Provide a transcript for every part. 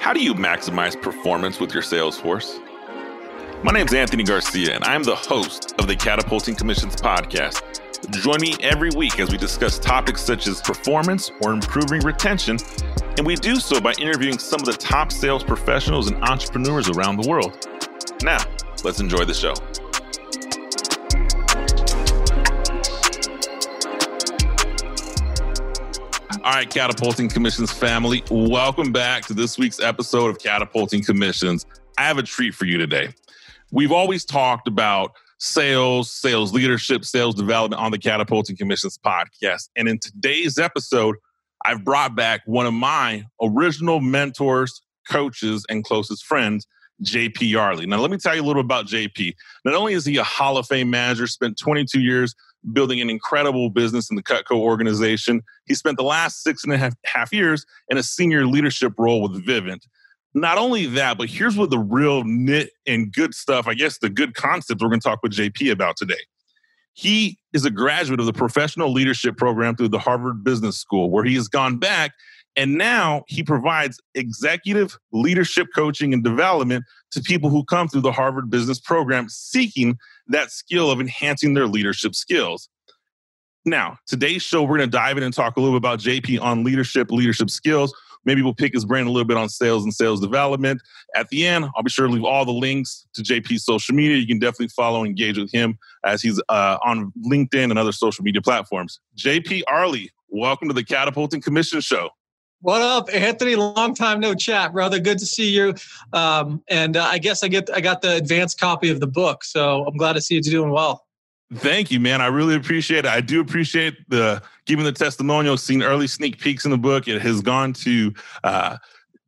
How do you maximize performance with your sales force? My name is Anthony Garcia, and I'm the host of the Catapulting Commissions podcast. Join me every week as we discuss topics such as performance or improving retention, and we do so by interviewing some of the top sales professionals and entrepreneurs around the world. Now, let's enjoy the show. All right, Catapulting Commissions family, welcome back to this week's episode of Catapulting Commissions. I have a treat for you today. We've always talked about sales, sales leadership, sales development on the Catapulting Commissions podcast. And in today's episode, I've brought back one of my original mentors, coaches, and closest friends, JP Yarley. Now, let me tell you a little about JP. Not only is he a Hall of Fame manager, spent 22 years building an incredible business in the Cutco organization. He spent the last six and a half, half years in a senior leadership role with Vivint. Not only that, but here's what the real knit and good stuff, I guess the good concept we're going to talk with JP about today. He is a graduate of the professional leadership program through the Harvard Business School, where he has gone back and now he provides executive leadership coaching and development to people who come through the Harvard Business Program seeking that skill of enhancing their leadership skills. Now, today's show, we're going to dive in and talk a little bit about JP on leadership, leadership skills. Maybe we'll pick his brain a little bit on sales and sales development. At the end, I'll be sure to leave all the links to JP's social media. You can definitely follow and engage with him as he's uh, on LinkedIn and other social media platforms. JP Yarley, welcome to the Catapulting Commission Show. What up, Anthony? Long time no chat, brother. Good to see you. Um, and uh, I guess I get I got the advanced copy of the book, so I'm glad to see you doing well. Thank you, man. I really appreciate it. I do appreciate the giving the testimonial, seeing early sneak peeks in the book. It has gone to uh,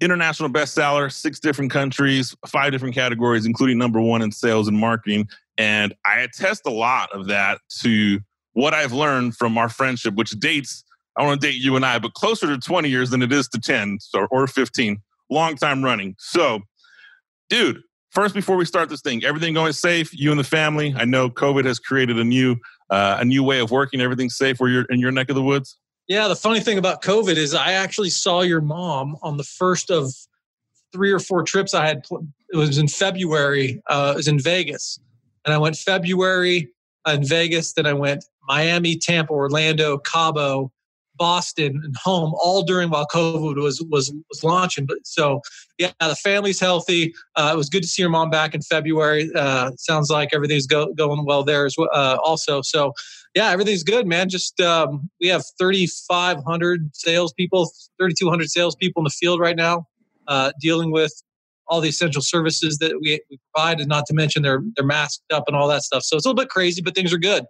international bestseller, six different countries, five different categories, including number one in sales and marketing. And I attest a lot of that to what I've learned from our friendship, which dates I want to date you and I, but closer to 20 years than it is to 10 so, or 15. Long time running. So, dude, first before we start this thing, everything going safe? You and the family? I know COVID has created a new uh, a new way of working. Everything's safe where you're in your neck of the woods. Yeah, the funny thing about COVID is I actually saw your mom on the first of three or four trips I had. It was in February. Uh, it was in Vegas, and I went February in Vegas. Then I went Miami, Tampa, Orlando, Cabo, Boston and home all during while COVID was was was launching. But so yeah, the family's healthy. Uh, it was good to see your mom back in February. Uh, sounds like everything's go, going well there as well. Uh, also, so yeah, everything's good, man. Just um, we have 3,500 salespeople, 3,200 salespeople in the field right now, uh, dealing with all the essential services that we, we provide, and not to mention they're they're masked up and all that stuff. So it's a little bit crazy, but things are good.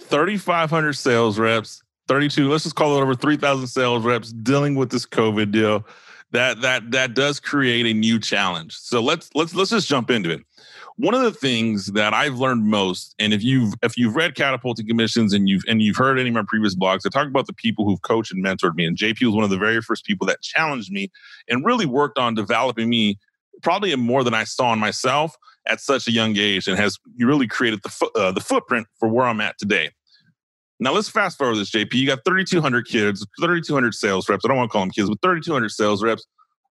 3,500 sales reps 32, let's just call it over 3,000 sales reps dealing with this COVID deal. That that that does create a new challenge. So let's let's let's just jump into it. One of the things that I've learned most, and if you've if you've read Catapulting Commissions and you've and you've heard any of my previous blogs, I talk about the people who've coached and mentored me. And JP was one of the very first people that challenged me and really worked on developing me, probably more than I saw in myself at such a young age, and has really created the fo- uh, the footprint for where I'm at today. Now let's fast forward this, JP. You got 3,200 kids, 3,200 sales reps. I don't want to call them kids, but 3,200 sales reps,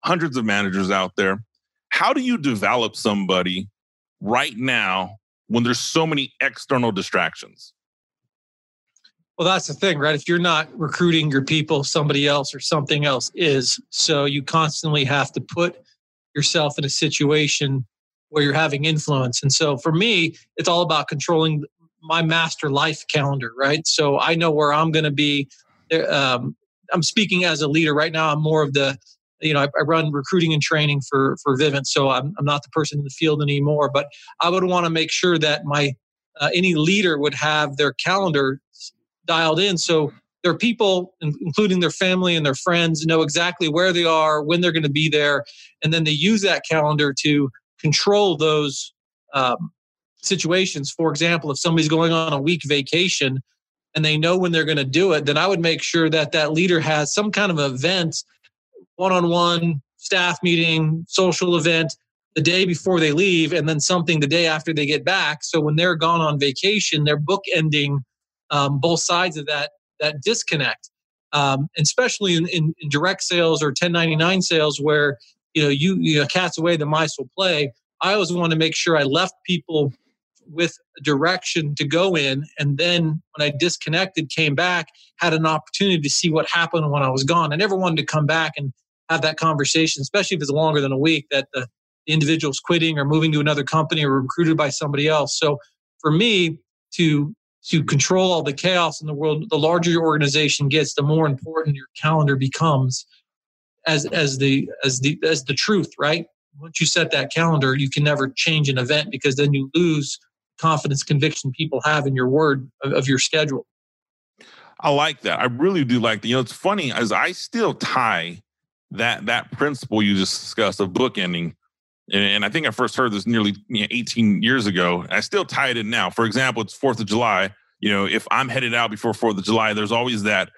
hundreds of managers out there. How do you develop somebody right now when there's so many external distractions? Well, that's the thing, right? If you're not recruiting your people, somebody else or something else is. So you constantly have to put yourself in a situation where you're having influence. And so for me, it's all about controlling my master life calendar, right? So I know where I'm going to be. Um, I'm speaking as a leader right now. I'm more of the, you know, I, I, run recruiting and training for for Vivint, so I'm I'm not the person in the field anymore. But I would want to make sure that my uh, any leader would have their calendar dialed in, so their people, including their family and their friends, know exactly where they are, when they're going to be there, and then they use that calendar to control those um, situations. For example, if somebody's going on a week vacation and they know when they're going to do it, then I would make sure that that leader has some kind of event, one on one staff meeting, social event the day before they leave, and then something the day after they get back. So when they're gone on vacation, they're bookending um, both sides of that that disconnect. Um, especially in, in, in direct sales or 1099 sales, where you know, you, you know, cat's away, the mice will play. I always want to make sure I left people with direction to go in. And then when I disconnected, came back, had an opportunity to see what happened when I was gone. I never wanted to come back and have that conversation, especially if it's longer than a week, that the, individual's quitting or moving to another company or recruited by somebody else. So for me to to control all the chaos in the world, the larger your organization gets, the more important your calendar becomes as as the as the as the truth, right? Once you set that calendar, you can never change an event because then you lose confidence, conviction people have in your word of, of your schedule. I like that. I really do like that. You know, it's funny as I still tie that that principle you just discussed of bookending, and, and I think I first heard this nearly you know, 18 years ago. I still tie it in now. For example, it's Fourth of July. You know, if I'm headed out before Fourth of July, there's always that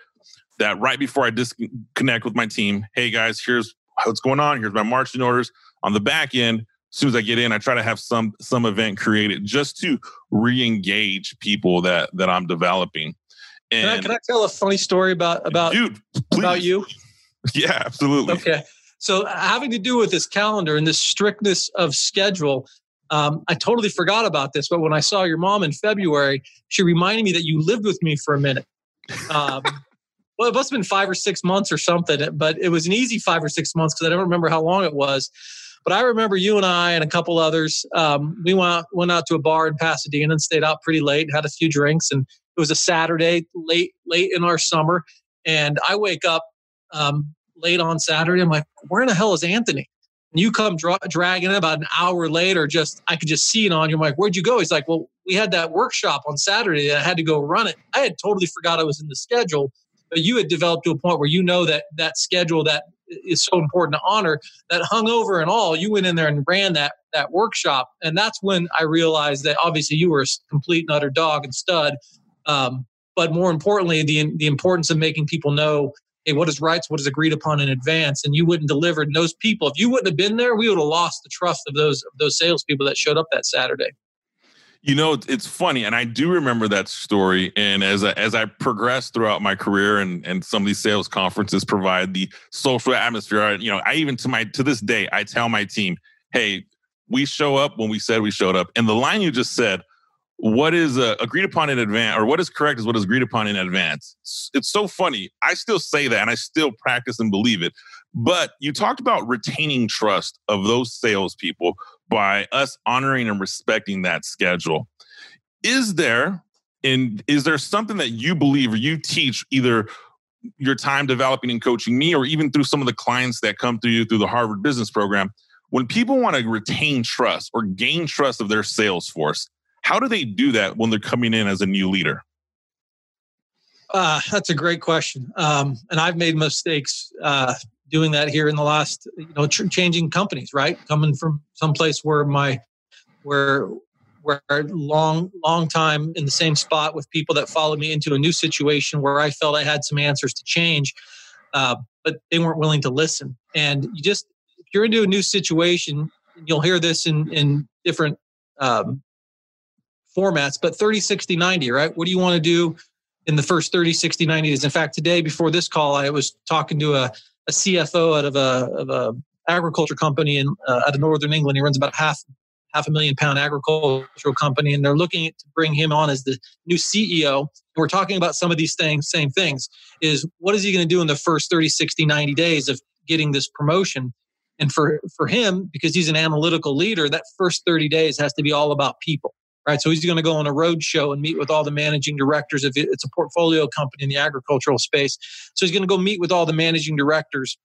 that right before I disconnect with my team. Hey guys, here's what's going on. Here's my marching orders. On the back end, as soon as I get in, I try to have some some event created just to re-engage people that that I'm developing. And can I, can I tell a funny story about about dude, about you? Yeah, absolutely. Okay. So having to do with this calendar and this strictness of schedule, um, I totally forgot about this. But when I saw your mom in February, she reminded me that you lived with me for a minute. Um, well, it must have been five or six months or something, but it was an easy five or six months because I don't remember how long it was. But I remember you and I and a couple others, um, we went, went out to a bar in Pasadena and stayed out pretty late, had a few drinks. And it was a Saturday, late, late in our summer. And I wake up um, late on Saturday. I'm like, where in the hell is Anthony? And you come dra- dragging about an hour later, just, I could just see it on you. I'm like, where'd you go? He's like, well, we had that workshop on Saturday. And I had to go run it. I had totally forgot I was in the schedule but you had developed to a point where you know that that schedule that is so important to honor that hung over and all you went in there and ran that that workshop. And that's when i realized that obviously you were a complete and utter dog and stud. Um, but more importantly the the importance of making people know hey what is rights what is agreed upon in advance and you wouldn't deliver and those people. If you wouldn't have been there we would have lost the trust of those of those salespeople that showed up that saturday you know, it's funny, and I do remember that story. And as I, as I progressed throughout my career, and and some of these sales conferences provide the social atmosphere. You know, I even to my to this day, I tell my team, "Hey, we show up when we said we showed up." And the line you just said, "What is uh, agreed upon in advance, or what is correct is what is agreed upon in advance." It's, it's so funny. I still say that, and I still practice and believe it. But you talked about retaining trust of those salespeople by us honoring and respecting that schedule. Is there and is there something that you believe or you teach either your time developing and coaching me or even through some of the clients that come through you through the Harvard Business Program when people want to retain trust or gain trust of their sales force how do they do that when they're coming in as a new leader uh, that's a great question um, and i've made mistakes uh, doing that here in the last, you know, ch- changing companies, right? Coming from someplace where my, where, where long, long time in the same spot with people that followed me into a new situation where I felt I had some answers to change, uh, but they weren't willing to listen. And you just, if you're into a new situation, you'll hear this in, in different um, formats, but 30, 60, 90, right? What do you want to do in the first 30, 60, 90 days? In fact, today before this call, I was talking to a, a CFO out of a, of a agriculture company in uh, out of northern England. He runs about half half a million pound agricultural company, and they're looking to bring him on as the new CEO. we're talking about some of these things, same things. Is what is he going to do in the first 30, 60, 90 days of getting this promotion? And for for him, because he's an analytical leader, that first 30 days has to be all about people right? So he's going to go on a road show and meet with all the managing directors. If it's a portfolio company in the agricultural space, so he's going to go meet with all the managing directors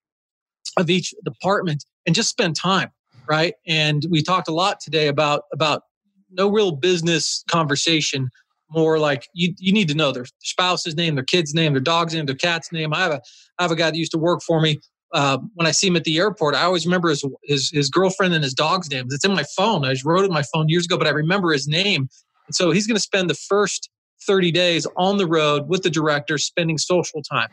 of each department and just spend time, right? And we talked a lot today about about no real business conversation. More like you, you need to know their spouse's name, their kid's name, their dog's name, their cat's name. I have a I have a guy that used to work for me uh, when I see him at the airport, I always remember his, his, his girlfriend and his dog's names. It's in my phone. I wrote it in my phone years ago, but I remember his name. And so he's going to spend the first 30 days on the road with the director, spending social time.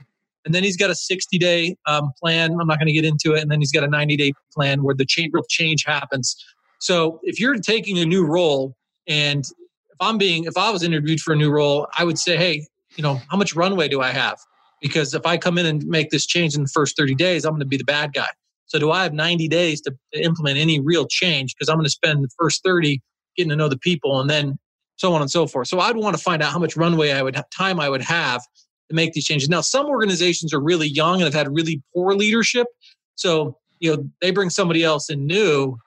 And then he's got a 60 day um, plan. I'm not going to get into it. And then he's got a 90 day plan where the change, real change happens. So if you're taking a new role, and if I'm being, if I was interviewed for a new role, I would say, hey, you know, how much runway do I have? Because if I come in and make this change in the first 30 days, I'm going to be the bad guy. So do I have 90 days to, implement any real change? Because I'm going to spend the first 30 getting to know the people and then so on and so forth. So I'd want to find out how much runway I would have, time I would have to make these changes. Now, some organizations are really young and have had really poor leadership. So, you know, they bring somebody else in new.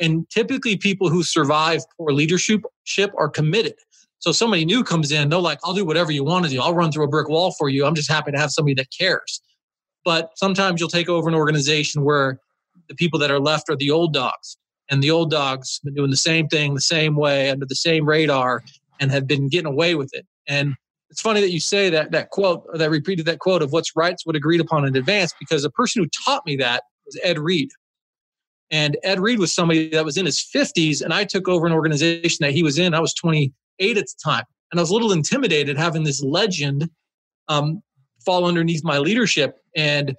And typically people who survive poor leadership are committed. So somebody new comes in, they're like, I'll do whatever you want to do. I'll run through a brick wall for you. I'm just happy to have somebody that cares. But sometimes you'll take over an organization where the people that are left are the old dogs. And the old dogs been doing the same thing the same way under the same radar and have been getting away with it. And it's funny that you say that that quote that repeated that quote of what's rights would agreed upon in advance because the person who taught me that was Ed Reed. And Ed Reed was somebody that was in his 50s, and I took over an organization that he was in. I was 28 at the time, and I was a little intimidated having this legend um, fall underneath my leadership. And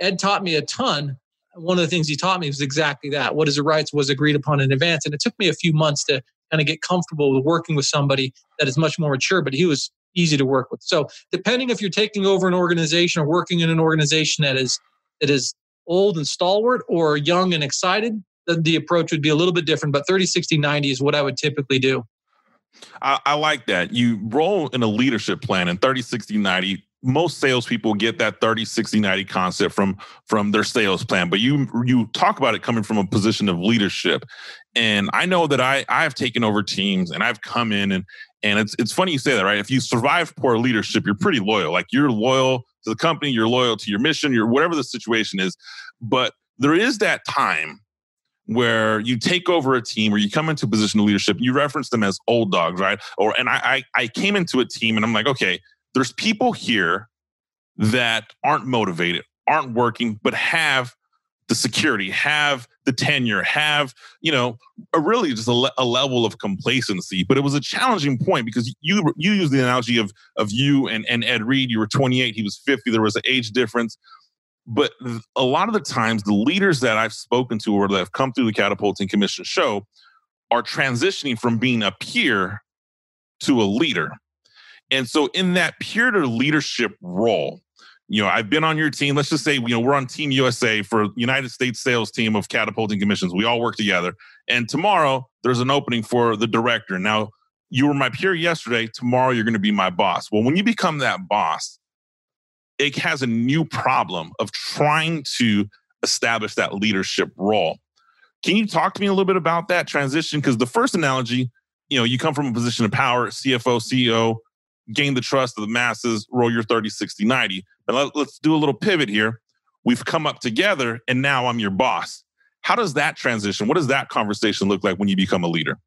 Ed taught me a ton. One of the things he taught me was exactly that: what is the rights was agreed upon in advance. And it took me a few months to kind of get comfortable with working with somebody that is much more mature. But he was easy to work with. So depending if you're taking over an organization or working in an organization that is that is old and stalwart or young and excited, the, the approach would be a little bit different. But 30, 60, 90 is what I would typically do. I, I like that. You roll in a leadership plan in 30, 60, 90 most salespeople get that 30, 60, 90 concept from from their sales plan, but you you talk about it coming from a position of leadership. And I know that I I have taken over teams and I've come in and and it's it's funny you say that, right? If you survive poor leadership, you're pretty loyal. Like you're loyal to the company, you're loyal to your mission, you're whatever the situation is. But there is that time where you take over a team or you come into a position of leadership, you reference them as old dogs, right? Or and I I, I came into a team and I'm like, okay, there's people here that aren't motivated, aren't working, but have the security, have the tenure, have, you know, a really just a, le- a, level of complacency. But it was a challenging point because you you use the analogy of of you and, and Ed Reed. You were 28, he was 50. There was an age difference. But a lot of the times, the leaders that I've spoken to or that have come through the Catapulting Commission show are transitioning from being a peer to a leader. And so, in that peer to leadership role, you know, I've been on your team. Let's just say, you know, we're on Team USA for United States sales team of catapulting commissions. We all work together. And tomorrow there's an opening for the director. Now, you were my peer yesterday. Tomorrow you're going to be my boss. Well, when you become that boss, it has a new problem of trying to establish that leadership role. Can you talk to me a little bit about that transition? Because the first analogy, you know, you come from a position of power, CFO, CEO, gain the trust of the masses, roll your 30, 60, 90. But let, let's do a little pivot here. We've come up together and now I'm your boss. How does that transition? What does that conversation look like when you become a leader?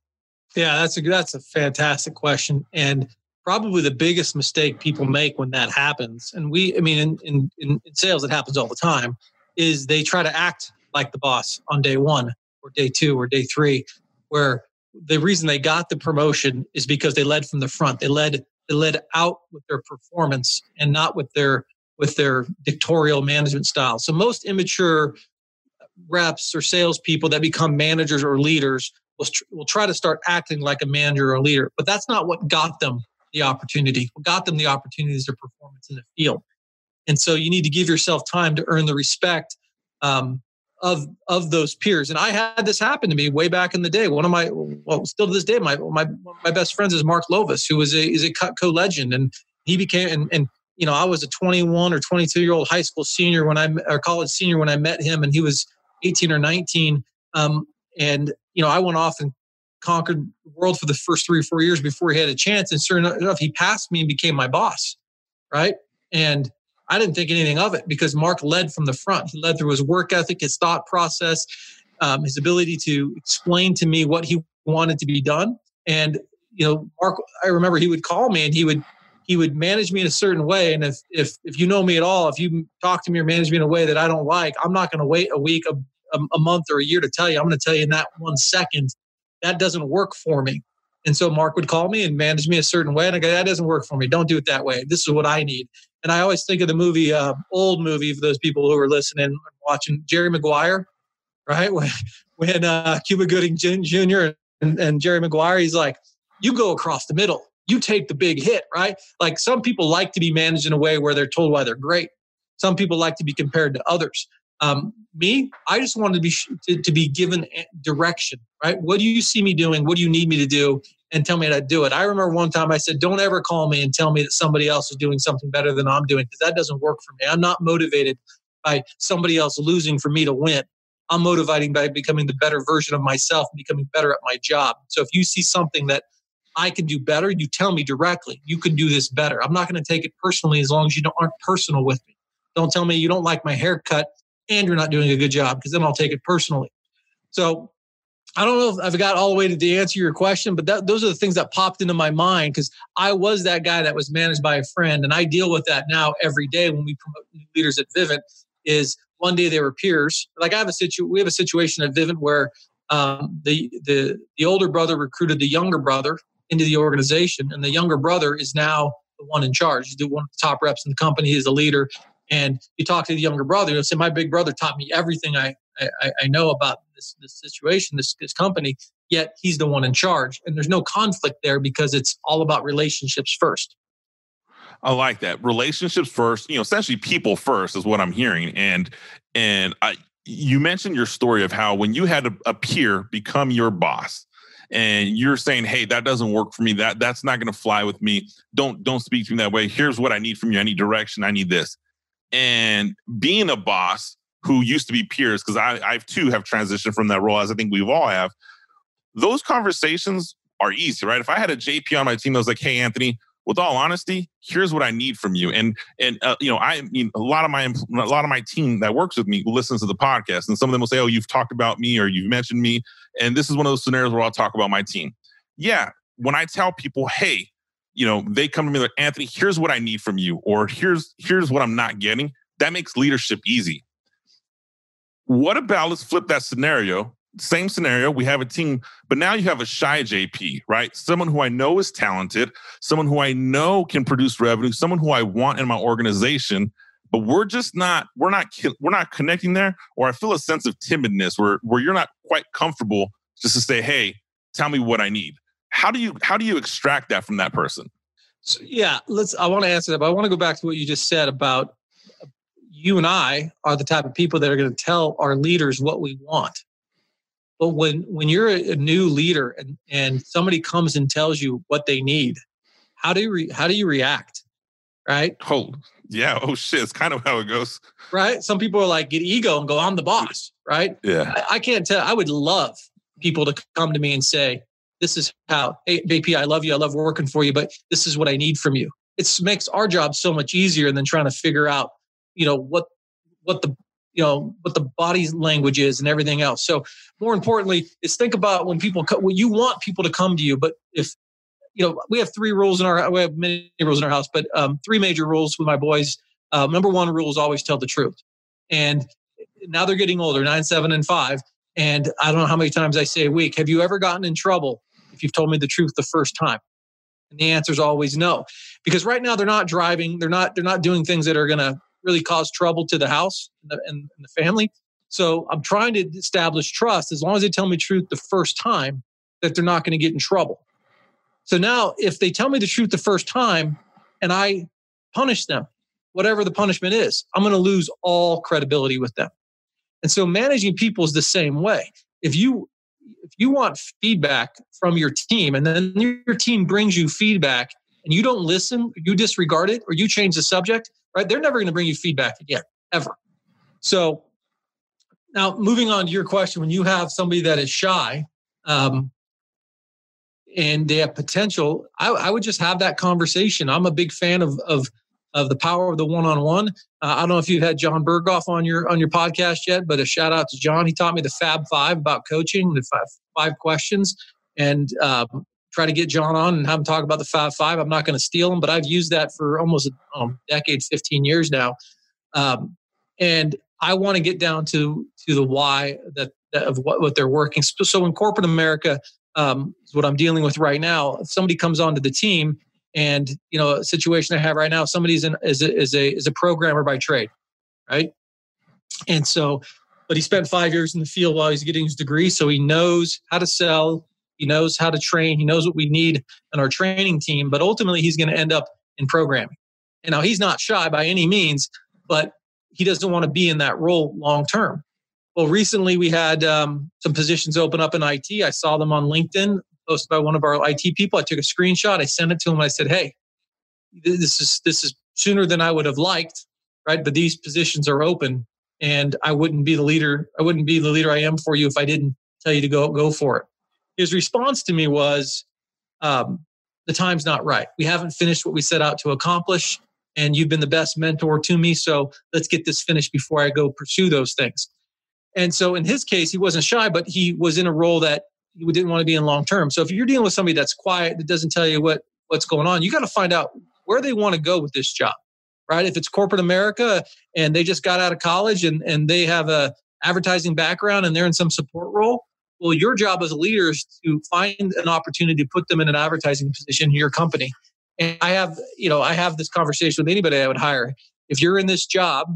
Yeah, that's a that's a fantastic question. And probably the biggest mistake people make when that happens, and we I mean in, in, in sales it happens all the time, is they try to act like the boss on day one or day two or day three, where the reason they got the promotion is because they led from the front. They led they led out with their performance and not with their with their dictatorial management style. So most immature reps or salespeople that become managers or leaders will, will try to start acting like a manager or a leader, but that's not what got them the opportunity. What got them the opportunity is their performance in the field. And so you need to give yourself time to earn the respect um, of of those peers. And I had this happen to me way back in the day. One of my well, still to this day, my my my best friends is Mark Lovis, who was a is a Cutco legend, and he became and, and you know I was a 21 or 22 year old high school senior when I or college senior when I met him, and he was 18 or 19. Um, and you know I went off and conquered the world for the first three or four years before he had a chance. And sure enough, he passed me and became my boss, right? And I didn't think anything of it because Mark led from the front. He led through his work ethic, his thought process, um, his ability to explain to me what he wanted to be done. And you know, Mark, I remember he would call me and he would he would manage me in a certain way. And if if if you know me at all, if you talk to me or manage me in a way that I don't like, I'm not going to wait a week, a, a month, or a year to tell you. I'm going to tell you in that one second. That doesn't work for me. And so Mark would call me and manage me a certain way. And I go, that doesn't work for me. Don't do it that way. This is what I need. And I always think of the movie, uh, old movie for those people who are listening and watching, Jerry Maguire, right? When, when uh, Cuba Gooding Jr. And, and Jerry Maguire, he's like, you go across the middle. You take the big hit, right? Like some people like to be managed in a way where they're told why they're great. Some people like to be compared to others. Um, me, I just wanted to be to, to, be given direction, right? What do you see me doing? What do you need me to do? And tell me how to do it. I remember one time I said, "Don't ever call me and tell me that somebody else is doing something better than I'm doing, because that doesn't work for me. I'm not motivated by somebody else losing for me to win. I'm motivating by becoming the better version of myself and becoming better at my job. So if you see something that I can do better, you tell me directly. You can do this better. I'm not going to take it personally as long as you don't, aren't personal with me. Don't tell me you don't like my haircut and you're not doing a good job because then I'll take it personally. So I don't know if I've got all the way to, to answer your question, but that, those are the things that popped into my mind because I was that guy that was managed by a friend, and I deal with that now every day when we promote leaders at Vivint. Is one day they were peers. Like I have a situ, we have a situation at Vivint where um, the the the older brother recruited the younger brother into the organization, and the younger brother is now the one in charge. He's the one of the top reps in the company. He's the leader, and you talk to the younger brother, you'll say, My big brother taught me everything I, I, I know about this, this situation, this, this company, yet he's the one in charge. And there's no conflict there because it's all about relationships first. I like that. Relationships first, you know, essentially people first is what I'm hearing. And and I you mentioned your story of how when you had a, a peer become your boss and you're saying, "Hey, that doesn't work for me. That that's not going to fly with me. Don't don't speak to me that way. Here's what I need from you. I need direction. I need this." And being a boss who used to be peers, because I, I too have transitioned from that role, as I think we've all have, those conversations are easy, right? If I had a JP on my team that was like, hey, Anthony, with all honesty, here's what I need from you. And and uh, you know, I mean, a lot of my a lot of my team that works with me listens to the podcast, and some of them will say, "Oh, you've talked about me or you've mentioned me," and this is one of those scenarios where I'll talk about my team. Yeah, when I tell people, "Hey, you know, they come to me like, Anthony, here's what I need from you, or here's here's what I'm not getting. That makes leadership easy. What about let's flip that scenario? Same scenario. We have a team, but now you have a shy JP, right? Someone who I know is talented, someone who I know can produce revenue, someone who I want in my organization, but we're just not we're not we're not connecting there or i feel a sense of timidness where where you're not quite comfortable just to say hey tell me what i need how do you how do you extract that from that person? So, yeah let's i want to answer that but i want to go back to what you just said about you and i are the type of people that are going to tell our leaders what we want. But when when you're a, new leader and and somebody comes and tells you what they need how do you re, how do you react right? Oh yeah oh shit it's kind of how it goes. Right? Some people are like get ego and go i'm the boss right? Yeah. I, I can't tell i would love people to come to me and say this is how hey JP, I love you, I love working for you, but this is what I need from you. It makes our job so much easier than trying to figure out, you know, what what the you know what the body language is and everything else. So more importantly, is think about when people come, well, you want people to come to you, but if you know we have three rules in our we have many rules in our house, but um, three major rules with my boys. Uh, number one rule is always tell the truth, and now they're getting older, nine, seven, and five. And I don't know how many times I say a week, have you ever gotten in trouble if you've told me the truth the first time? And the answer is always no. Because right now they're not driving, they're not they're not doing things that are going to really cause trouble to the house and the, and, the family. So I'm trying to establish trust as long as they tell me truth the first time that they're not going to get in trouble. So now if they tell me the truth the first time and I punish them, whatever the punishment is, I'm going to lose all credibility with them. And so managing people is the same way. If you if you want feedback from your team and then your team brings you feedback and you don't listen, you disregard it, or you change the subject, right? They're never going to bring you feedback again, ever. So now moving on to your question, when you have somebody that is shy um, and they have potential, I, I would just have that conversation. I'm a big fan of of of the power of the one-on-one. Uh, I don't know if you've had Jon Berghoff on your on your podcast yet, but a shout out to Jon. He taught me the Fab Five about coaching, the five, five questions, and um, try to get Jon on and have him talk about the Fab Five. I'm not going to steal him, but I've used that for almost a um, decade, 15 years now, um, and I want to get down to to the why that, that of what, what they're working. So in corporate America, um, is what I'm dealing with right now. If somebody comes onto the team and you know, a situation I have right now, somebody's an, is a, is a is a programmer by trade, right? And so, but he spent five years in the field while he's getting his degree, so he knows how to sell, he knows how to train, he knows what we need in our training team. But ultimately, he's going to end up in programming. And now he's not shy by any means, but he doesn't want to be in that role long term. Well, recently we had um, some positions open up in IT. I saw them on LinkedIn, posted by one of our IT people. I took a screenshot. I sent it to him. I said, "Hey, this is this is sooner than I would have liked, right? But these positions are open, and I wouldn't be the leader. I wouldn't be the leader I am for you if I didn't tell you to go go for it." His response to me was, um, "The time's not right. We haven't finished what we set out to accomplish." And you've been the best mentor to me. So let's get this finished before I go pursue those things. And so in his case, he wasn't shy, but he was in a role that he didn't want to be in long term. So if you're dealing with somebody that's quiet, that doesn't tell you what what's going on, you got to find out where they want to go with this job, right? If it's corporate America and they just got out of college and, and they have a advertising background and they're in some support role, well, your job as a leader is to find an opportunity to put them in an advertising position in your company. And I have, you know, I have this conversation with anybody I would hire. If you're in this job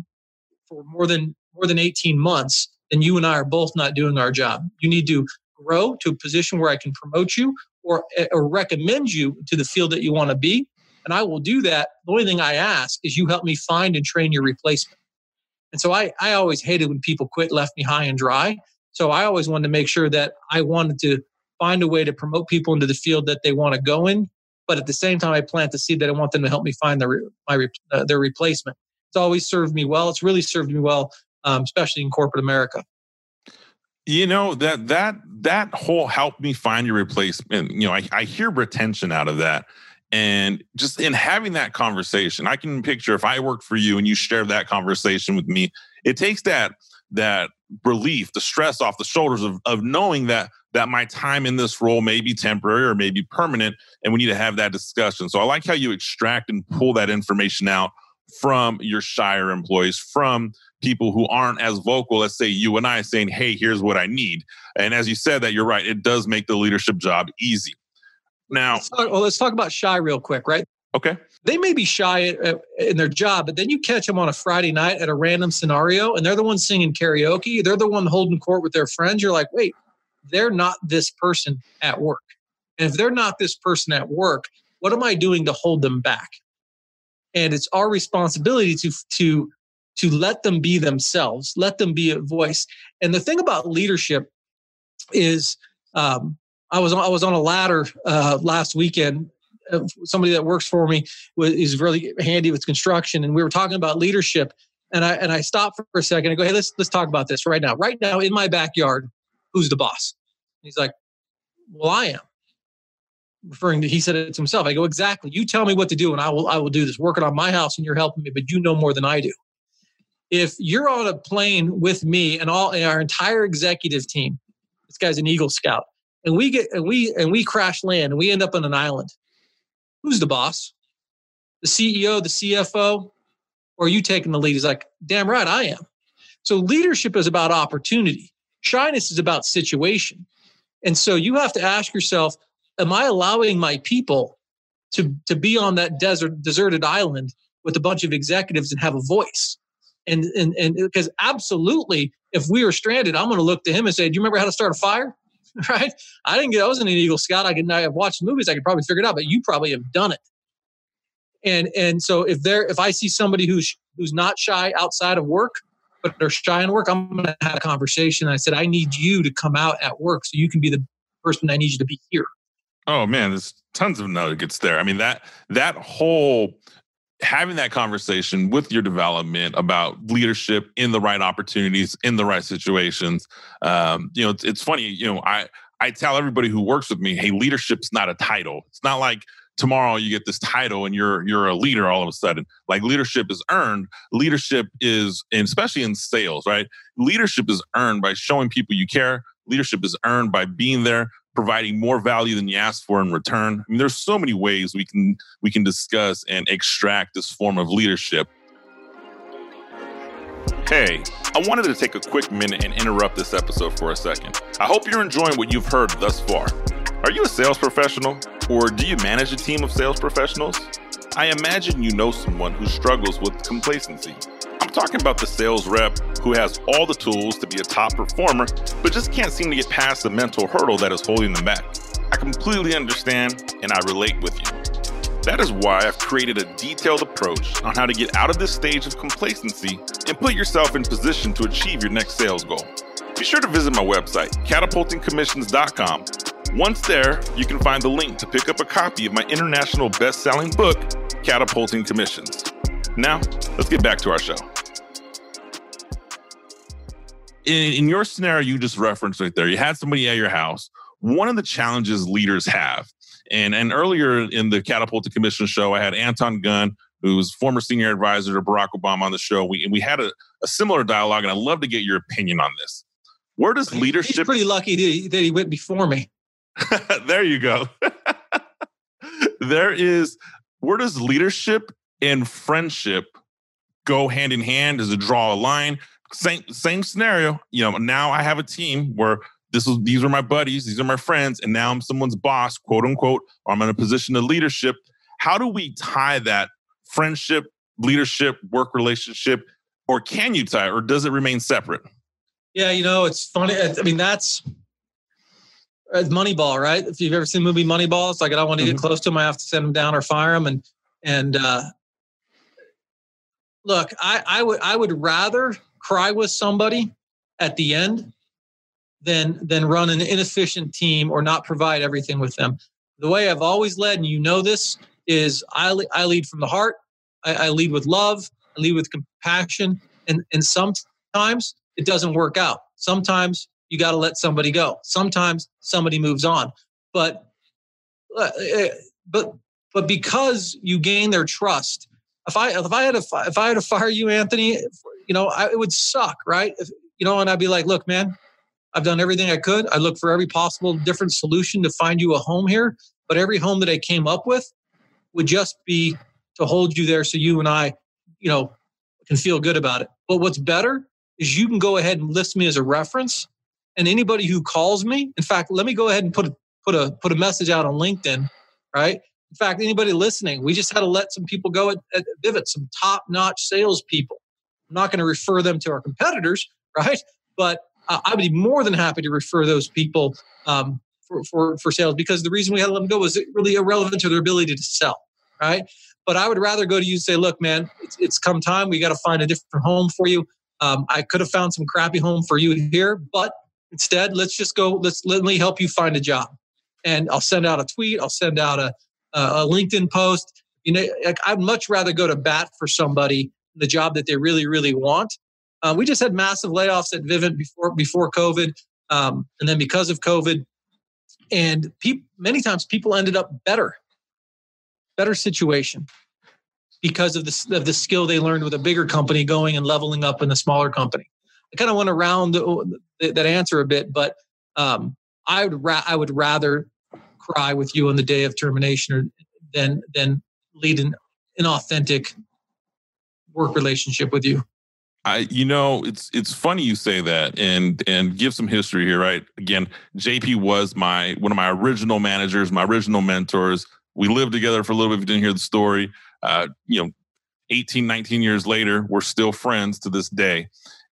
for more than more than 18 months, then you and I are both not doing our job. You need to grow to a position where I can promote you or, or recommend you to the field that you want to be. And I will do that. The only thing I ask is you help me find and train your replacement. And so I, I always hated when people quit, left me high and dry. So I always wanted to make sure that I wanted to find a way to promote people into the field that they want to go in. But at the same time, I plant the seed that I want them to help me find their, my, uh, their replacement. It's always served me well. It's really served me well um, especially in corporate America. You know that that that whole help me find your replacement. You know, I, I hear retention out of that, and just in having that conversation, I can picture if I worked for you and you share that conversation with me, it takes that that relief, the stress off the shoulders of of knowing that that my time in this role may be temporary or may be permanent, and we need to have that discussion. So I like how you extract and pull that information out from your shire employees, from people who aren't as vocal as say you and I saying, "Hey, here's what I need." And as you said that you're right, it does make the leadership job easy. Now, let's talk, well, let's talk about shy real quick, right? Okay. They may be shy uh, in their job, but then you catch them on a Friday night at a random scenario and they're the one singing karaoke. They're the one holding court with their friends. You're like, wait, they're not this person at work. And if they're not this person at work, what am I doing to hold them back? And it's our responsibility to, to to let them be themselves, let them be a voice. And the thing about leadership is, um, I was on, I was on a ladder uh, last weekend. Uh, somebody that works for me is really handy with construction, and we were talking about leadership. And I and I stopped for a second. I go, hey, let's let's talk about this right now. Right now, in my backyard, who's the boss? He's like, well, I am. Referring to, he said it to himself. I go, exactly. You tell me what to do, and I will I will do this. Working on my house, and you're helping me, but you know more than I do if you're on a plane with me and all and our entire executive team, this guy's an Eagle Scout, and we get and we and we crash land and we end up on an island. Who's the boss? The CEO, the CFO, or you taking the lead? He's like, damn right, I am. So leadership is about opportunity. Shyness is about situation. And so you have to ask yourself, am I allowing my people to, to be on that desert deserted island with a bunch of executives and have a voice? And and and because absolutely, if we were stranded, I'm going to look to him and say, "Do you remember how to start a fire?" right? I didn't get. I wasn't an Eagle Scout. I could. I've watched movies. I could probably figure it out, but you probably have done it. And and so if there, if I see somebody who's who's not shy outside of work, but they're shy in work, I'm going to have a conversation. I said, I need you to come out at work so you can be the person I need you to be here. Oh man, there's tons of nuggets there. I mean that that whole having that conversation with your development about leadership in the right opportunities in the right situations um, you know it's, it's funny you know i i tell everybody who works with me hey leadership's not a title. It's not like tomorrow you get this title and you're you're a leader all of a sudden. Like leadership is earned. Leadership is and especially in sales right? Leadership is earned by showing people you care. Leadership is earned by being there providing more value than you asked for in return. I mean, there's so many ways we can we can discuss and extract this form of leadership. Hey, I wanted to take a quick minute and interrupt this episode for a second. I hope you're enjoying what you've heard thus far. Are you a sales professional or do you manage a team of sales professionals? I imagine you know someone who struggles with complacency. I'm talking about the sales rep who has all the tools to be a top performer, but just can't seem to get past the mental hurdle that is holding them back. I completely understand and I relate with you. That is why I've created a detailed approach on how to get out of this stage of complacency and put yourself in position to achieve your next sales goal. Be sure to visit my website, catapultingcommissions.com. Once there, you can find the link to pick up a copy of my international best selling book, Catapulting Commissions. Now, let's get back to our show. In, in your scenario, you just referenced right there, you had somebody at your house. One of the challenges leaders have, and, and earlier in the Catapulting Commission show, I had Anton Gunn, who's former senior advisor to Barack Obama on the show. We, we had a, a similar dialogue, and I'd love to get your opinion on this. Where does leadership? He's pretty lucky that he went before me. there you go. there is where does leadership and friendship go hand in hand? Does it draw a line? Same same scenario. You know, now I have a team where this is these are my buddies, these are my friends, and now I'm someone's boss, quote unquote, or I'm in a position of leadership. How do we tie that friendship, leadership, work relationship, or can you tie, or does it remain separate? Yeah, you know, it's funny. I mean, that's it's Moneyball, right? If you've ever seen the movie Moneyball, it's like I don't want to get mm-hmm. close to him. I have to send him down or fire him. And and uh, look, I, I would I would rather cry with somebody at the end than than run an inefficient team or not provide everything with them. The way I've always led, and you know this, is I I lead from the heart. I, I lead with love. I lead with compassion. And and sometimes it doesn't work out. Sometimes you got to let somebody go. Sometimes somebody moves on, but uh, eh, but but because you gain their trust, if I if I had to if I had to fire you, Anthony, you know, I, it would suck, right? If, you know, and I'd be like, look, man, I've done everything I could. I looked for every possible different solution to find you a home here, but every home that I came up with would just be to hold you there so you and I, you know, can feel good about it. But what's better is you can go ahead and list me as a reference and anybody who calls me, in fact, let me go ahead and put a, put a put a message out on LinkedIn, right? In fact, anybody listening, we just had to let some people go at, at Vivint, some top notch salespeople. I'm not going to refer them to our competitors, right? But uh, I would be more than happy to refer those people um, for, for, for sales because the reason we had to let them go was really irrelevant to their ability to sell, right? But I would rather go to you and say, look, man, it's, it's come time. We got to find a different home for you. Um, I could have found some crappy home for you here, but Instead, let's just go. Let's let me help you find a job, and I'll send out a tweet. I'll send out a a LinkedIn post. You know, I'd much rather go to bat for somebody the job that they really really want. Uh, we just had massive layoffs at Vivint before before COVID, um, and then because of COVID, and pe- many times people ended up better, better situation because of the of the skill they learned with a bigger company going and leveling up in a smaller company. I kind of went around the, that answer a bit, but um, I would ra- I would rather cry with you on the day of termination or, than than lead an inauthentic work relationship with you. I, you know, it's it's funny you say that, and and give some history here, right? Again, JP was my one of my original managers, my original mentors. We lived together for a little bit. If you didn't hear the story, uh, you know, 18, 19 years later, we're still friends to this day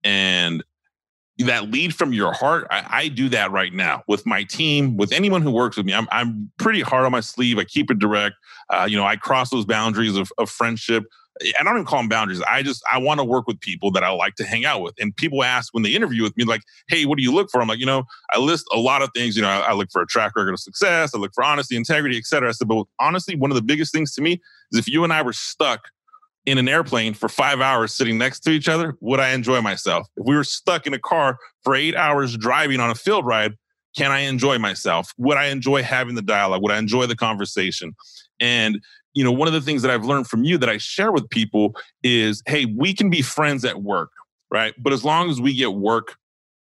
and that lead from your heart I, I, do that right now with my team with anyone who works with me. I'm, I'm pretty hard on my sleeve. I keep it direct. Uh, you know i cross those boundaries of, of friendship. I don't even call them boundaries. I just i want to work with people that i like to hang out with. And people ask when they interview with me like hey what do you look for? I'm like you know i list a lot of things. You know i, I look for a track record of success. I look for honesty integrity etc i said but honestly one of the biggest things to me is if you and i were stuck in an airplane for five hours sitting next to each other, would I enjoy myself? If we were stuck in a car for eight hours driving on a field ride, can I enjoy myself? Would I enjoy having the dialogue? Would I enjoy the conversation? And you know, one of the things that I've learned from you that I share with people is, hey, we can be friends at work, right? But as long as we get work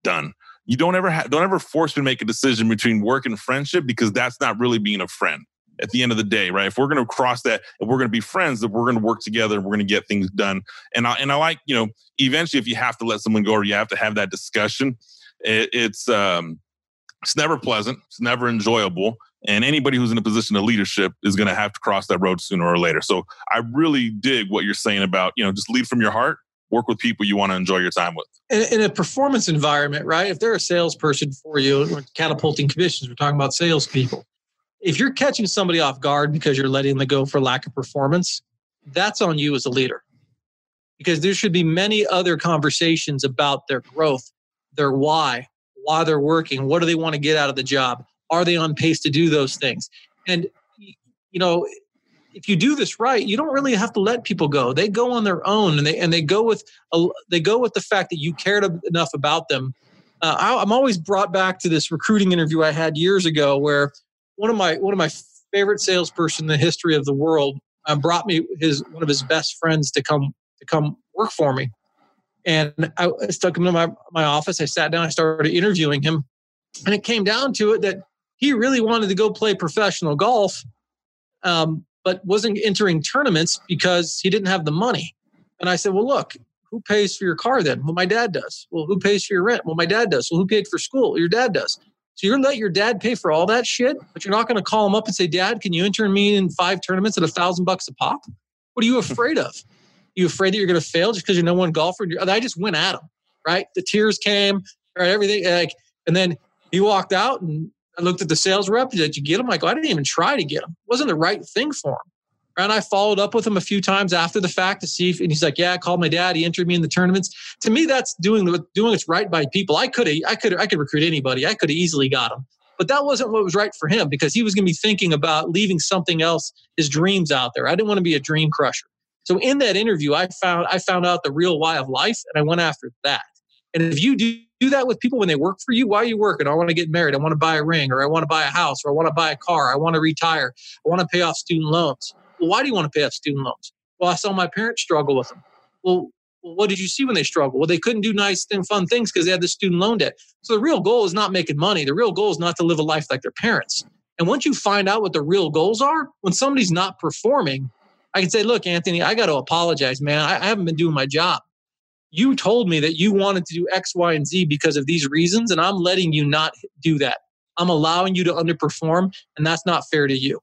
done, you don't ever ha- don't ever force me to make a decision between work and friendship because that's not really being a friend at the end of the day, right? If we're going to cross that and we're going to be friends, that we're going to work together we're going to get things done. And I, and I like, you know, eventually if you have to let someone go or you have to have that discussion, it, it's, um, it's never pleasant. It's never enjoyable. And anybody who's in a position of leadership is going to have to cross that road sooner or later. So I really dig what you're saying about, you know, just lead from your heart, work with people you want to enjoy your time with. In, in a performance environment, right? If they're a salesperson for you, catapulting commissions, we're talking about salespeople if you're catching somebody off guard because you're letting them go for lack of performance, that's on you as a leader. Because there should be many other conversations about their growth, their why, why they're working, what do they want to get out of the job? Are they on pace to do those things? And you know, if you do this right, you don't really have to let people go. They go on their own, and they and they go with they go with the fact that you cared enough about them. Uh, I, I'm always brought back to this recruiting interview I had years ago, where one of my one of my favorite salesperson in the history of the world uh, brought me his one of his best friends to come to come work for me, and I, I stuck him in my my office. I sat down, I started interviewing him, and it came down to it that he really wanted to go play professional golf. Um, but wasn't entering tournaments because he didn't have the money. And I said, Well, look, who pays for your car then? Well, my dad does. Well, who pays for your rent? Well, my dad does. Well, who paid for school? Your dad does. So you're gonna let your dad pay for all that shit, but you're not going to call him up and say, Dad, can you enter me in five tournaments at a thousand bucks a pop? What are you hmm. afraid of? you afraid that you're going to fail just because you're no one golfer? I just went at him, right? The tears came, right? Everything like, and then he walked out and I looked at the sales rep. Did you get him? Like, go, I didn't even try to get him. It wasn't the right thing for him. And I followed up with him a few times after the fact to see if, and he's like, yeah, I called my dad. He entered me in the tournaments. To me, that's doing doing what's right by people. I could I could, I could recruit anybody. I could have easily got him, but that wasn't what was right for him because he was going to be thinking about leaving something else, his dreams out there. I didn't want to be a dream crusher. So in that interview, I found I found out the real why of life, and I went after that. And if you do do that with people when they work for you, why are you working? I want to get married. I want to buy a ring, or I want to buy a house, or I want to buy a car. I want to retire. I want to pay off student loans. Well, why do you want to pay off student loans? Well, I saw my parents struggle with them. Well, what did you see when they struggled? Well, they couldn't do nice and fun things because they had the student loan debt. So the real goal is not making money. The real goal is not to live a life like their parents. And once you find out what the real goals are, when somebody's not performing, I can say, look, Anthony, I got to apologize, man. I, I haven't been doing my job you told me that you wanted to do X, Y, and Z because of these reasons, and I'm letting you not do that. I'm allowing you to underperform, and that's not fair to you.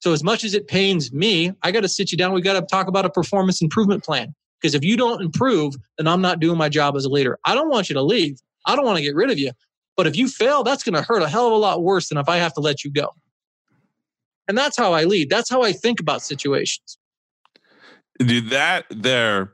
So, as much as it pains me, I got to sit you down. We got to talk about a performance improvement plan. Because if you don't improve, then I'm not doing my job as a leader. I don't want you to leave. I don't want to get rid of you. But if you fail, that's going to hurt a hell of a lot worse than if I have to let you go. And that's how I lead. That's how I think about situations. Dude, that there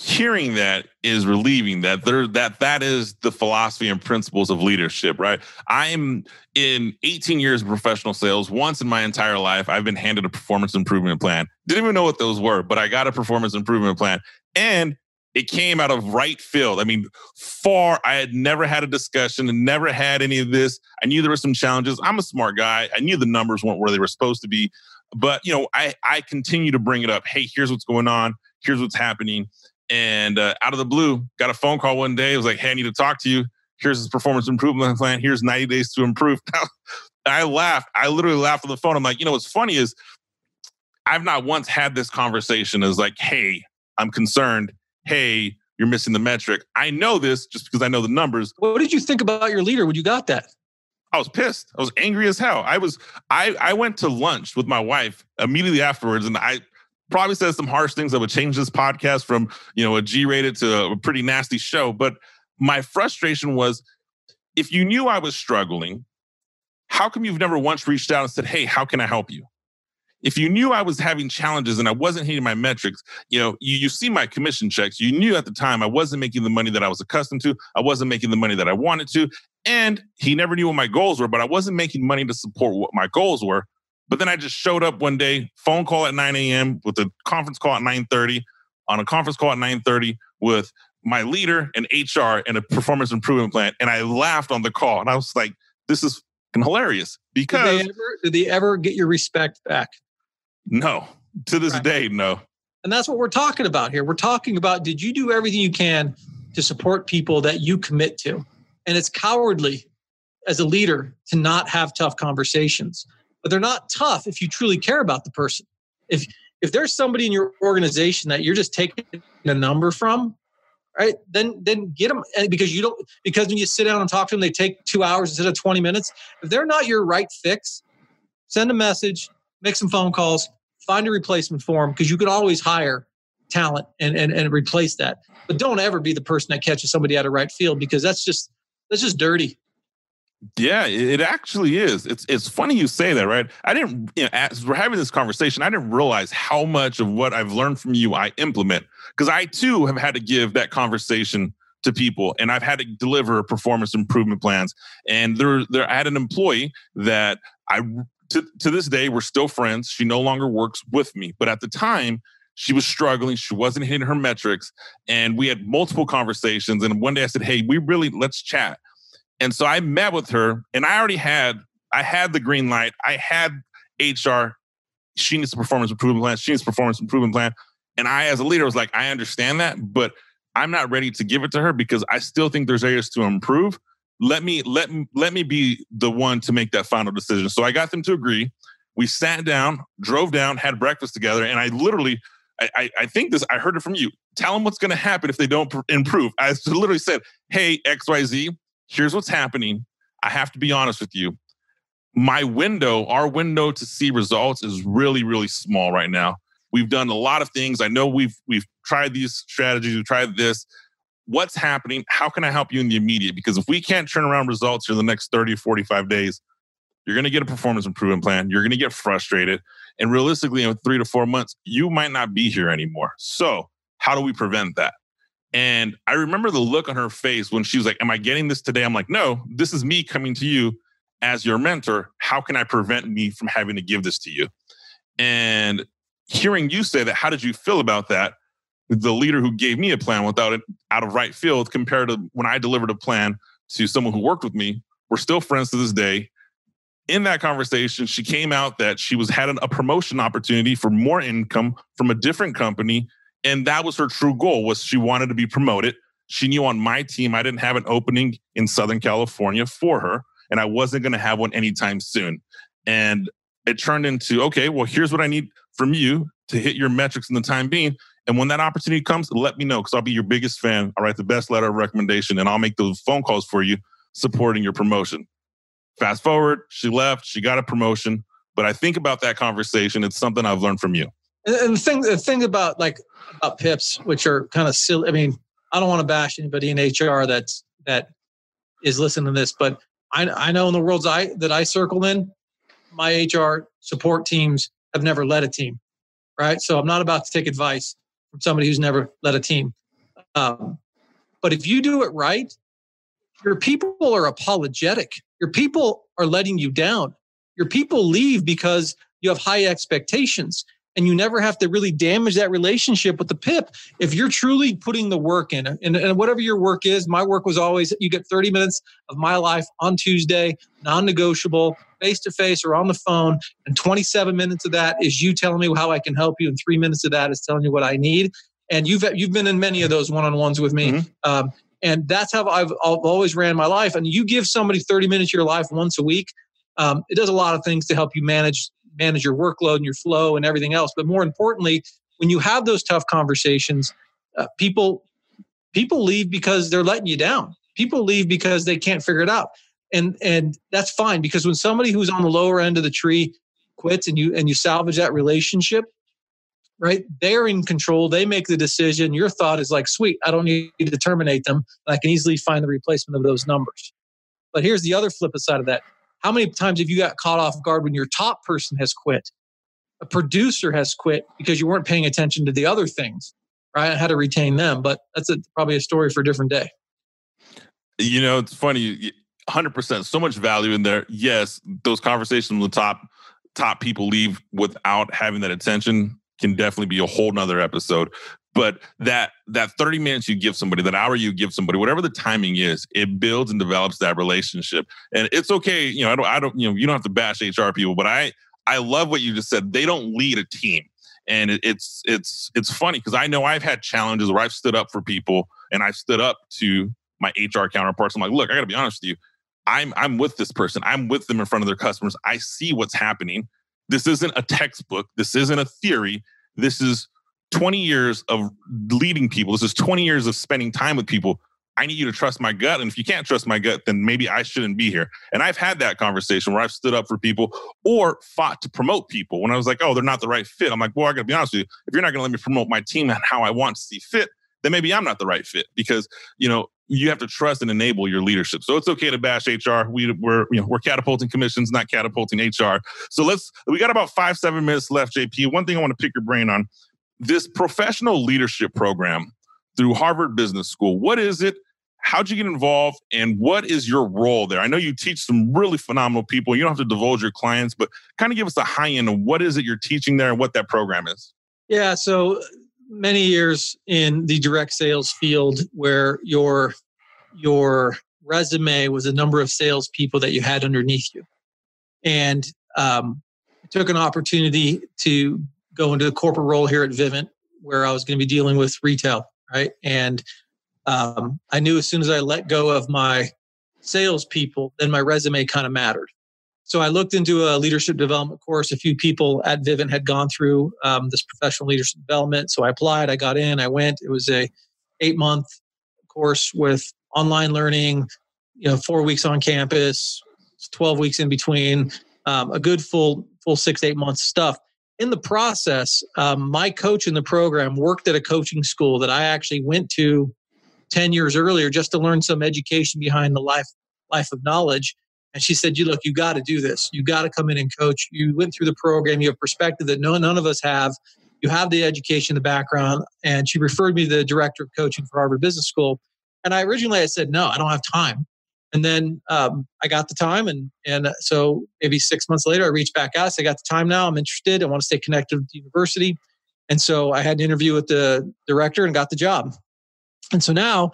hearing that is relieving that there that that is the philosophy and principles of leadership right? I'm in 18 years of professional sales. Once in my entire life i've been handed a performance improvement plan. Didn't even know what those were but i got a performance improvement plan and it came out of right field. I mean far i had never had a discussion and never had any of this. I knew there were some challenges. I'm a smart guy. I knew the numbers weren't where they were supposed to be but you know i i continue to bring it up. Hey here's what's going on. Here's what's happening and uh, out of the blue, got a phone call one day. It was like, hey, I need to talk to you. Here's this performance improvement plan. Here's 90 days to improve. I laughed. I literally laughed on the phone. I'm like, you know, what's funny is I've not once had this conversation as like, hey, I'm concerned. Hey, you're missing the metric. I know this just because I know the numbers. What did you think about your leader when you got that? I was pissed. I was angry as hell. I was I I went to lunch with my wife immediately afterwards and I probably said some harsh things that would change this podcast from you know a G-rated to a pretty nasty show. But my frustration was, if you knew I was struggling, how come you've never once reached out and said, "Hey, how can I help you?" If you knew I was having challenges and I wasn't hitting my metrics, you know, you, you see my commission checks. You knew at the time I wasn't making the money that I was accustomed to. I wasn't making the money that I wanted to. And he never knew what my goals were, but I wasn't making money to support what my goals were. But then I just showed up one day, phone call at 9 a.m. with a conference call at 9:30, on a conference call at 9:30 with my leader and HR and a performance improvement plan. And I laughed on the call. And I was like, this is hilarious. Because did they ever, did they ever get your respect back? No. To this right. day, no. And that's what we're talking about here. We're talking about did you do everything you can to support people that you commit to? And it's cowardly as a leader to not have tough conversations but they're not tough if you truly care about the person. If if there's somebody in your organization that you're just taking a number from, right? Then then get them because you don't because when you sit down and talk to them, they take two hours instead of 20 minutes. If they're not your right fix, send a message, make some phone calls, find a replacement for them because you could always hire talent and, and and replace that. But don't ever be the person that catches somebody out of right field because that's just that's just dirty. Yeah, it actually is. It's it's funny you say that, right? I didn't, you know, as we're having this conversation, I didn't realize how much of what I've learned from you I implement because I too have had to give that conversation to people and I've had to deliver performance improvement plans. And there, there I had an employee that I to, to this day we're still friends. She no longer works with me, but at the time she was struggling. She wasn't hitting her metrics. And we had multiple conversations. And one day I said, Hey, we really let's chat. And so I met with her and I already had, I had the green light. I had HR. She needs a performance improvement plan. She needs a performance improvement plan. And I, as a leader, was like, I understand that, but I'm not ready to give it to her because I still think there's areas to improve. Let me let let me be the one to make that final decision. So I got them to agree. We sat down, drove down, had breakfast together, and I literally, I, I think this, I heard it from you. Tell them what's going to happen if they don't pr- improve. I literally said, "Hey X Y Z, here's what's happening. I have to be honest with you. My window, our window to see results, is really really small right now. We've done a lot of things. I know we've we've tried these strategies, we've tried this. What's happening? How can I help you in the immediate? Because if we can't turn around results in the next 30 45 days, you're going to get a performance improvement plan. You're going to get frustrated. And realistically, in three to four months, you might not be here anymore. So, how do we prevent that? And I remember the look on her face when she was like, Am I getting this today? I'm like, No, this is me coming to you as your mentor. How can I prevent me from having to give this to you? And hearing you say that, how did you feel about that? The leader who gave me a plan without it out of right field compared to when I delivered a plan to someone who worked with me. We're still friends to this day. In that conversation, she came out that she was had a promotion opportunity for more income from a different company, and that was her true goal. Was she wanted to be promoted? She knew on my team I didn't have an opening in Southern California for her, and I wasn't going to have one anytime soon. And it turned into okay, well, here's what I need from you to hit your metrics in the time being. And when that opportunity comes, let me know because I'll be your biggest fan. I'll write the best letter of recommendation and I'll make those phone calls for you supporting your promotion. Fast forward, she left, she got a promotion. But I think about that conversation, it's something I've learned from you. And the thing, the thing about like about pips, which are kind of silly. I mean, I don't want to bash anybody in HR that's that is listening to this, but I, I know in the worlds I that I circle in, my HR support teams have never led a team, right? So I'm not about to take advice from somebody who's never led a team. Um, but if you do it right, your people are apologetic. Your people are letting you down. Your people leave because you have high expectations and you never have to really damage that relationship with the pip if you're truly putting the work in and, and, whatever your work is my work was always you get 30 minutes of my life on tuesday non-negotiable face to face or on the phone and 27 minutes of that is you telling me how i can help you and three minutes of that is telling you what i need. And you've you've been in many of those one-on-ones with me. Mm-hmm. um, and that's how I've, I've always ran my life. And you give somebody 30 minutes of your life once a week um, it does a lot of things to help you manage manage your workload and your flow and everything else. But more importantly, when you have those tough conversations, uh, people people leave because they're letting you down. People leave because they can't figure it out, and and that's fine because when somebody who's on the lower end of the tree quits and you and you salvage that relationship, right? They're in control. They make the decision. Your thought is like, sweet, I don't need to terminate them. I can easily find the replacement of those numbers. But here's the other flip side of that. How many times have you got caught off guard when your top person has quit? A producer has quit because you weren't paying attention to the other things, right? How to retain them. But that's a, probably a story for a different day. You know, it's funny. 100% so much value in there yes those conversations with the top top people leave without having that attention can definitely be a whole nother episode but that that 30 minutes you give somebody that hour you give somebody whatever the timing is it builds and develops that relationship. And it's okay you know i don't i don't you know you don't have to bash hr people but i i love what you just said. They don't lead a team. And it, it's it's it's funny because i know i've had challenges where i've stood up for people and i've stood up to my hr counterparts. I'm like look i gotta be honest with you. I'm i'm with this person. I'm with them in front of their customers. I see what's happening. This isn't a textbook. This isn't a theory. This is 20 years of leading people. This is 20 years of spending time with people. I need you to trust my gut. And if you can't trust my gut, then maybe I shouldn't be here. And I've had that conversation where I've stood up for people or fought to promote people when I was like, oh, they're not the right fit. I'm like, well, I gotta be honest with you. If you're not gonna let me promote my team and how I want to see fit, then maybe I'm not the right fit because, you know, you have to trust and enable your leadership. So it's okay to bash HR. We, we're you know we're catapulting commissions, not catapulting HR. So let's we got about five seven minutes left. JP, one thing I want to pick your brain on this professional leadership program through Harvard Business School. What is it? How'd you get involved, and what is your role there? I know you teach some really phenomenal people. You don't have to divulge your clients, but kind of give us a high end of what is it you're teaching there and what that program is. Yeah, so many years in the direct sales field where your your resume was a number of salespeople that you had underneath you, and um, took an opportunity to go into the corporate role here at Vivint, where I was going to be dealing with retail, right? And um, I knew as soon as I let go of my salespeople, then my resume kind of mattered. So I looked into a leadership development course. A few people at Vivint had gone through um, this professional leadership development. So I applied. I got in. I went. It was a eight month course with online learning. You know, four weeks on campus, twelve weeks in between. Um, a good full full six eight months stuff. In the process, um, my coach in the program worked at a coaching school that I actually went to ten years earlier just to learn some education behind the life life of knowledge and she said, "You look, you got to do this. You got to come in and coach. You went through the program. You have perspective that no none of us have. You have the education, the background." And she referred me to the director of coaching for Harvard Business School. And I originally I said, "No, I don't have time." And then um, I got the time, and and so maybe six months later, I reached back out. Said, "I got the time now. I'm interested. I want to stay connected with the university." And so I had an interview with the director and got the job. And so now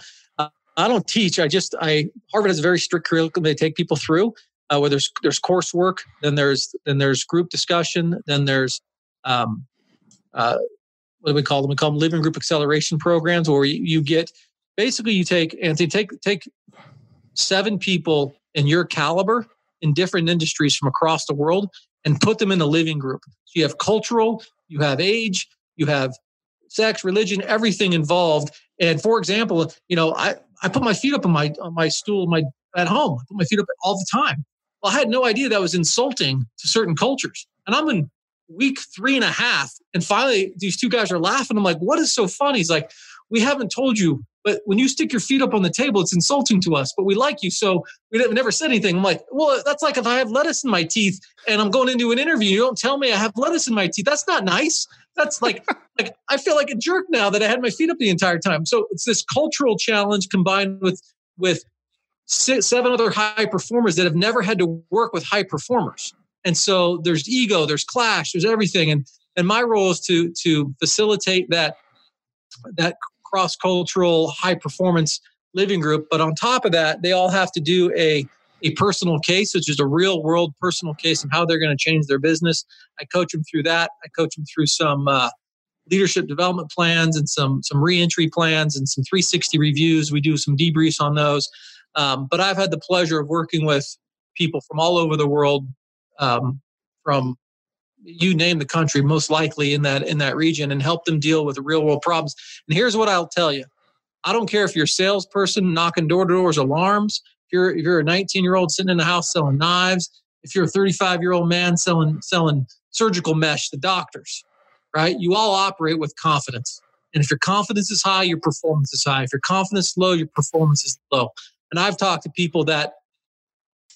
I don't teach. I just I Harvard has a very strict curriculum they take people through. Uh, where there's there's coursework, then there's then there's group discussion, then there's um, uh, what do we call them? We call them living group acceleration programs, where you, you get basically you take Anthony take take seven people in your caliber in different industries from across the world and put them in a living group. So you have cultural, you have age, you have sex, religion, everything involved. And for example, you know, I I put my feet up on my on my stool my at home. I put my feet up all the time. Well, I had no idea that was insulting to certain cultures. And I'm in week three and a half, and finally these two guys are laughing. I'm like, "What is so funny?" He's like, "We haven't told you, but when you stick your feet up on the table, it's insulting to us. But we like you, so we never said anything." I'm like, "Well, that's like if I have lettuce in my teeth and I'm going into an interview, you don't tell me I have lettuce in my teeth. That's not nice." That's like, like I feel like a jerk now that I had my feet up the entire time. So it's this cultural challenge combined with with six, seven other high performers that have never had to work with high performers. And so there's ego, there's clash, there's everything. And and my role is to to facilitate that that cross cultural high performance living group. But on top of that, they all have to do a a personal case, which is a real world personal case of how they're going to change their business. I coach them through that. I coach them through some uh, leadership development plans and some some reentry plans and some 360 reviews. We do some debriefs on those. Um, but I've had the pleasure of working with people from all over the world, um, from you name the country, most likely in that in that region, and help them deal with real world problems. And here's what I'll tell you: I don't care if you're a salesperson knocking door to doors, alarms if you're if you're a 19 year old sitting in the house selling knives, if you're a 35 year old man selling selling surgical mesh to doctors, right? You all operate with confidence. And if your confidence is high, your performance is high. If your confidence is low, your performance is low. And I've talked to people that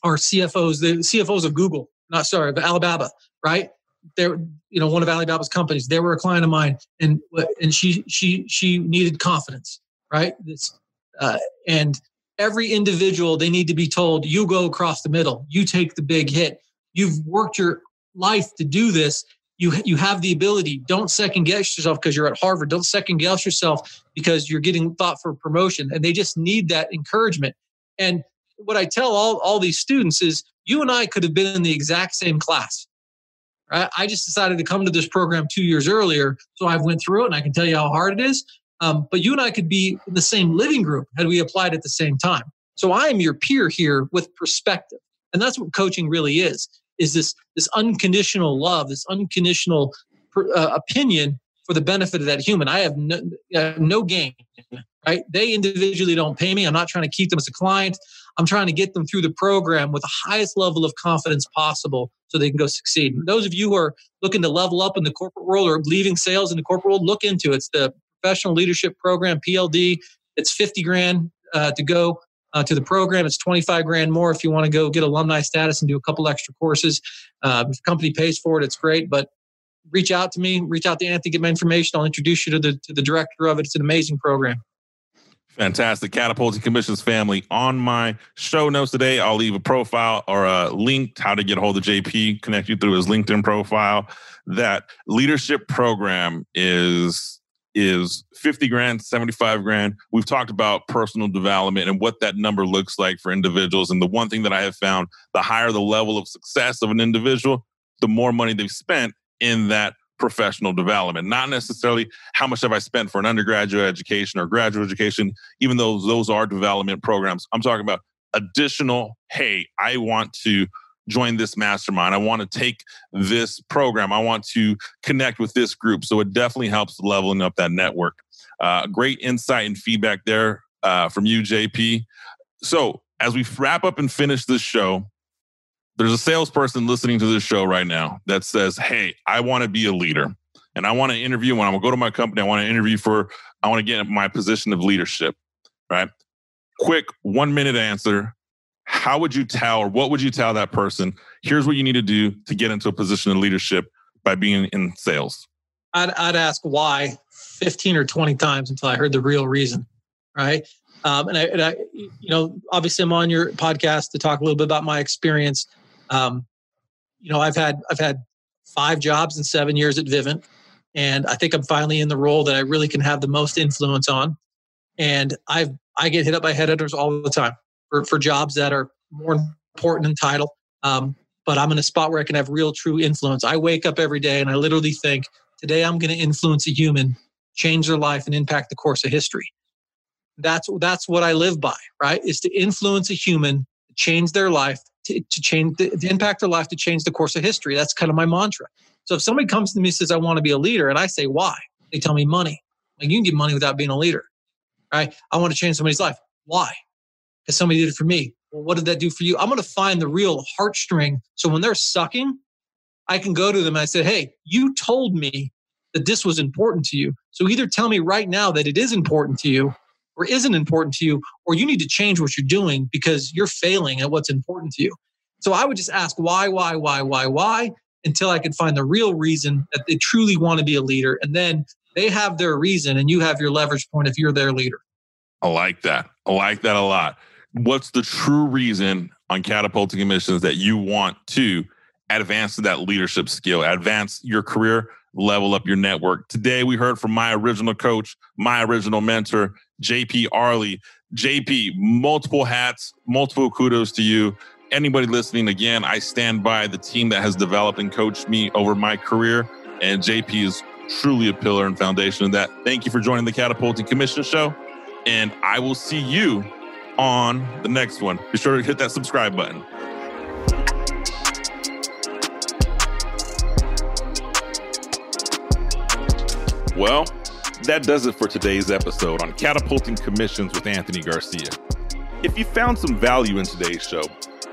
are CFOs, the CFOs of Google, not sorry, of Alibaba, right? They're, you know, one of Alibaba's companies. They were a client of mine, and and she she she needed confidence, right? It's, uh, and every individual they need to be told you go across the middle. You take the big hit. You've worked your life to do this. You you have the ability. Don't second guess yourself because you're at harvard. Don't second guess yourself because you're getting thought for promotion. And they just need that encouragement. And what i tell all, all these students is you and i could have been in the exact same class i just decided to come to this program two years earlier so I've went through it and i can tell you how hard it is um, but you and I could be in the same living group had we applied at the same time. So I am your peer here with perspective. And that's what coaching really is, is this, this unconditional love, this unconditional uh, opinion for the benefit of that human. I have no, uh, no gain, right? They individually don't pay me. I'm not trying to keep them as a client. I'm trying to get them through the program with the highest level of confidence possible so they can go succeed. And those of you who are looking to level up in the corporate world or leaving sales in the corporate world, look into it. It's the professional leadership program, PLD. It's 50 grand uh, to go uh, to the program. It's 25 grand more if you want to go get alumni status and do a couple extra courses. Uh, if the company pays for it, it's great. But reach out to me, reach out to Anthony, get my information. I'll introduce you to the to the director of it. It's an amazing program. Fantastic. Catapulting Commissions family. On my show notes today, I'll leave a profile or a link how to get a hold of JP, connect you through his LinkedIn profile. That leadership program is is 50 grand, 75 grand. We've talked about personal development and what that number looks like for individuals. And the one thing that I have found, the higher the level of success of an individual, the more money they've spent in that professional development, not necessarily how much have I spent for an undergraduate education or graduate education, even though those are development programs. I'm talking about additional, hey, I want to join this mastermind. I want to take this program. I want to connect with this group. So it definitely helps leveling up that network. Uh, great insight and feedback there uh, from you, JP. So as we wrap up and finish this show, there's a salesperson listening to this show right now that says, Hey, I want to be a leader and I want to interview when I'm going to go to my company. I want to interview for, I want to get my position of leadership, right? Quick one minute answer. How would you tell, or what would you tell that person? Here's what you need to do to get into a position of leadership by being in sales. I'd, I'd ask why 15 or 20 times until I heard the real reason, right? Um, and, I, and I, you know, obviously I'm on your podcast to talk a little bit about my experience. Um, you know, I've had I've had five jobs in seven years at Vivint, and I think I'm finally in the role that I really can have the most influence on. And I've I get hit up by headhunters all the time for for jobs that are more important in title. Um, but I'm in a spot where I can have real, true influence. I wake up every day and I literally think, today I'm going to influence a human, change their life, and impact the course of history. That's that's what I live by. Right? Is to influence a human, change their life, to, to change the, to impact their life to change the course of history. That's kind of my mantra. So if somebody comes to me and says, I want to be a leader, and I say, why? They tell me money. Like you can get money without being a leader. Right? I want to change somebody's life. Why? Because somebody did it for me. Well, what did that do for you? I'm going to find the real heartstring. So when they're sucking, I can go to them and I said, Hey, you told me that this was important to you. So either tell me right now that it is important to you or isn't important to you, or you need to change what you're doing because you're failing at what's important to you. So I would just ask why, why, why, why, why, until I could find the real reason that they truly want to be a leader. And then they have their reason and you have your leverage point if you're their leader. I like that. I like that a lot. What's the true reason on catapulting commissions that you want to advance that leadership skill, advance your career, level up your network? Today, we heard from my original coach, my original mentor, JP Arley. JP, multiple hats, multiple kudos to you. Anybody listening, again, I stand by the team that has developed and coached me over my career. And JP is truly a pillar and foundation of that. Thank you for joining the Catapulting Commission Show. And I will see you on the next one. Be sure to hit that subscribe button. Well, that does it for today's episode on Catapulting Commissions with Anthony Garcia. If you found some value in today's show,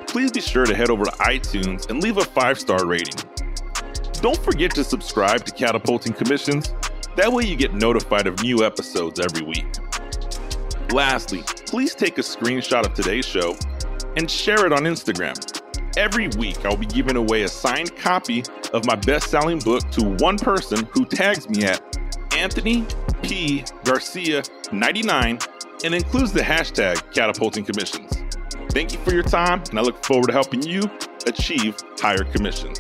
please be sure to head over to iTunes and leave a five star rating. Don't forget to subscribe to Catapulting Commissions. That way, you get notified of new episodes every week. Lastly, please take a screenshot of today's show and share it on Instagram. Every week, I'll be giving away a signed copy of my best selling book to one person who tags me at Anthony P. Garcia 99 and includes the hashtag catapulting commissions. Thank you for your time, and I look forward to helping you achieve higher commissions.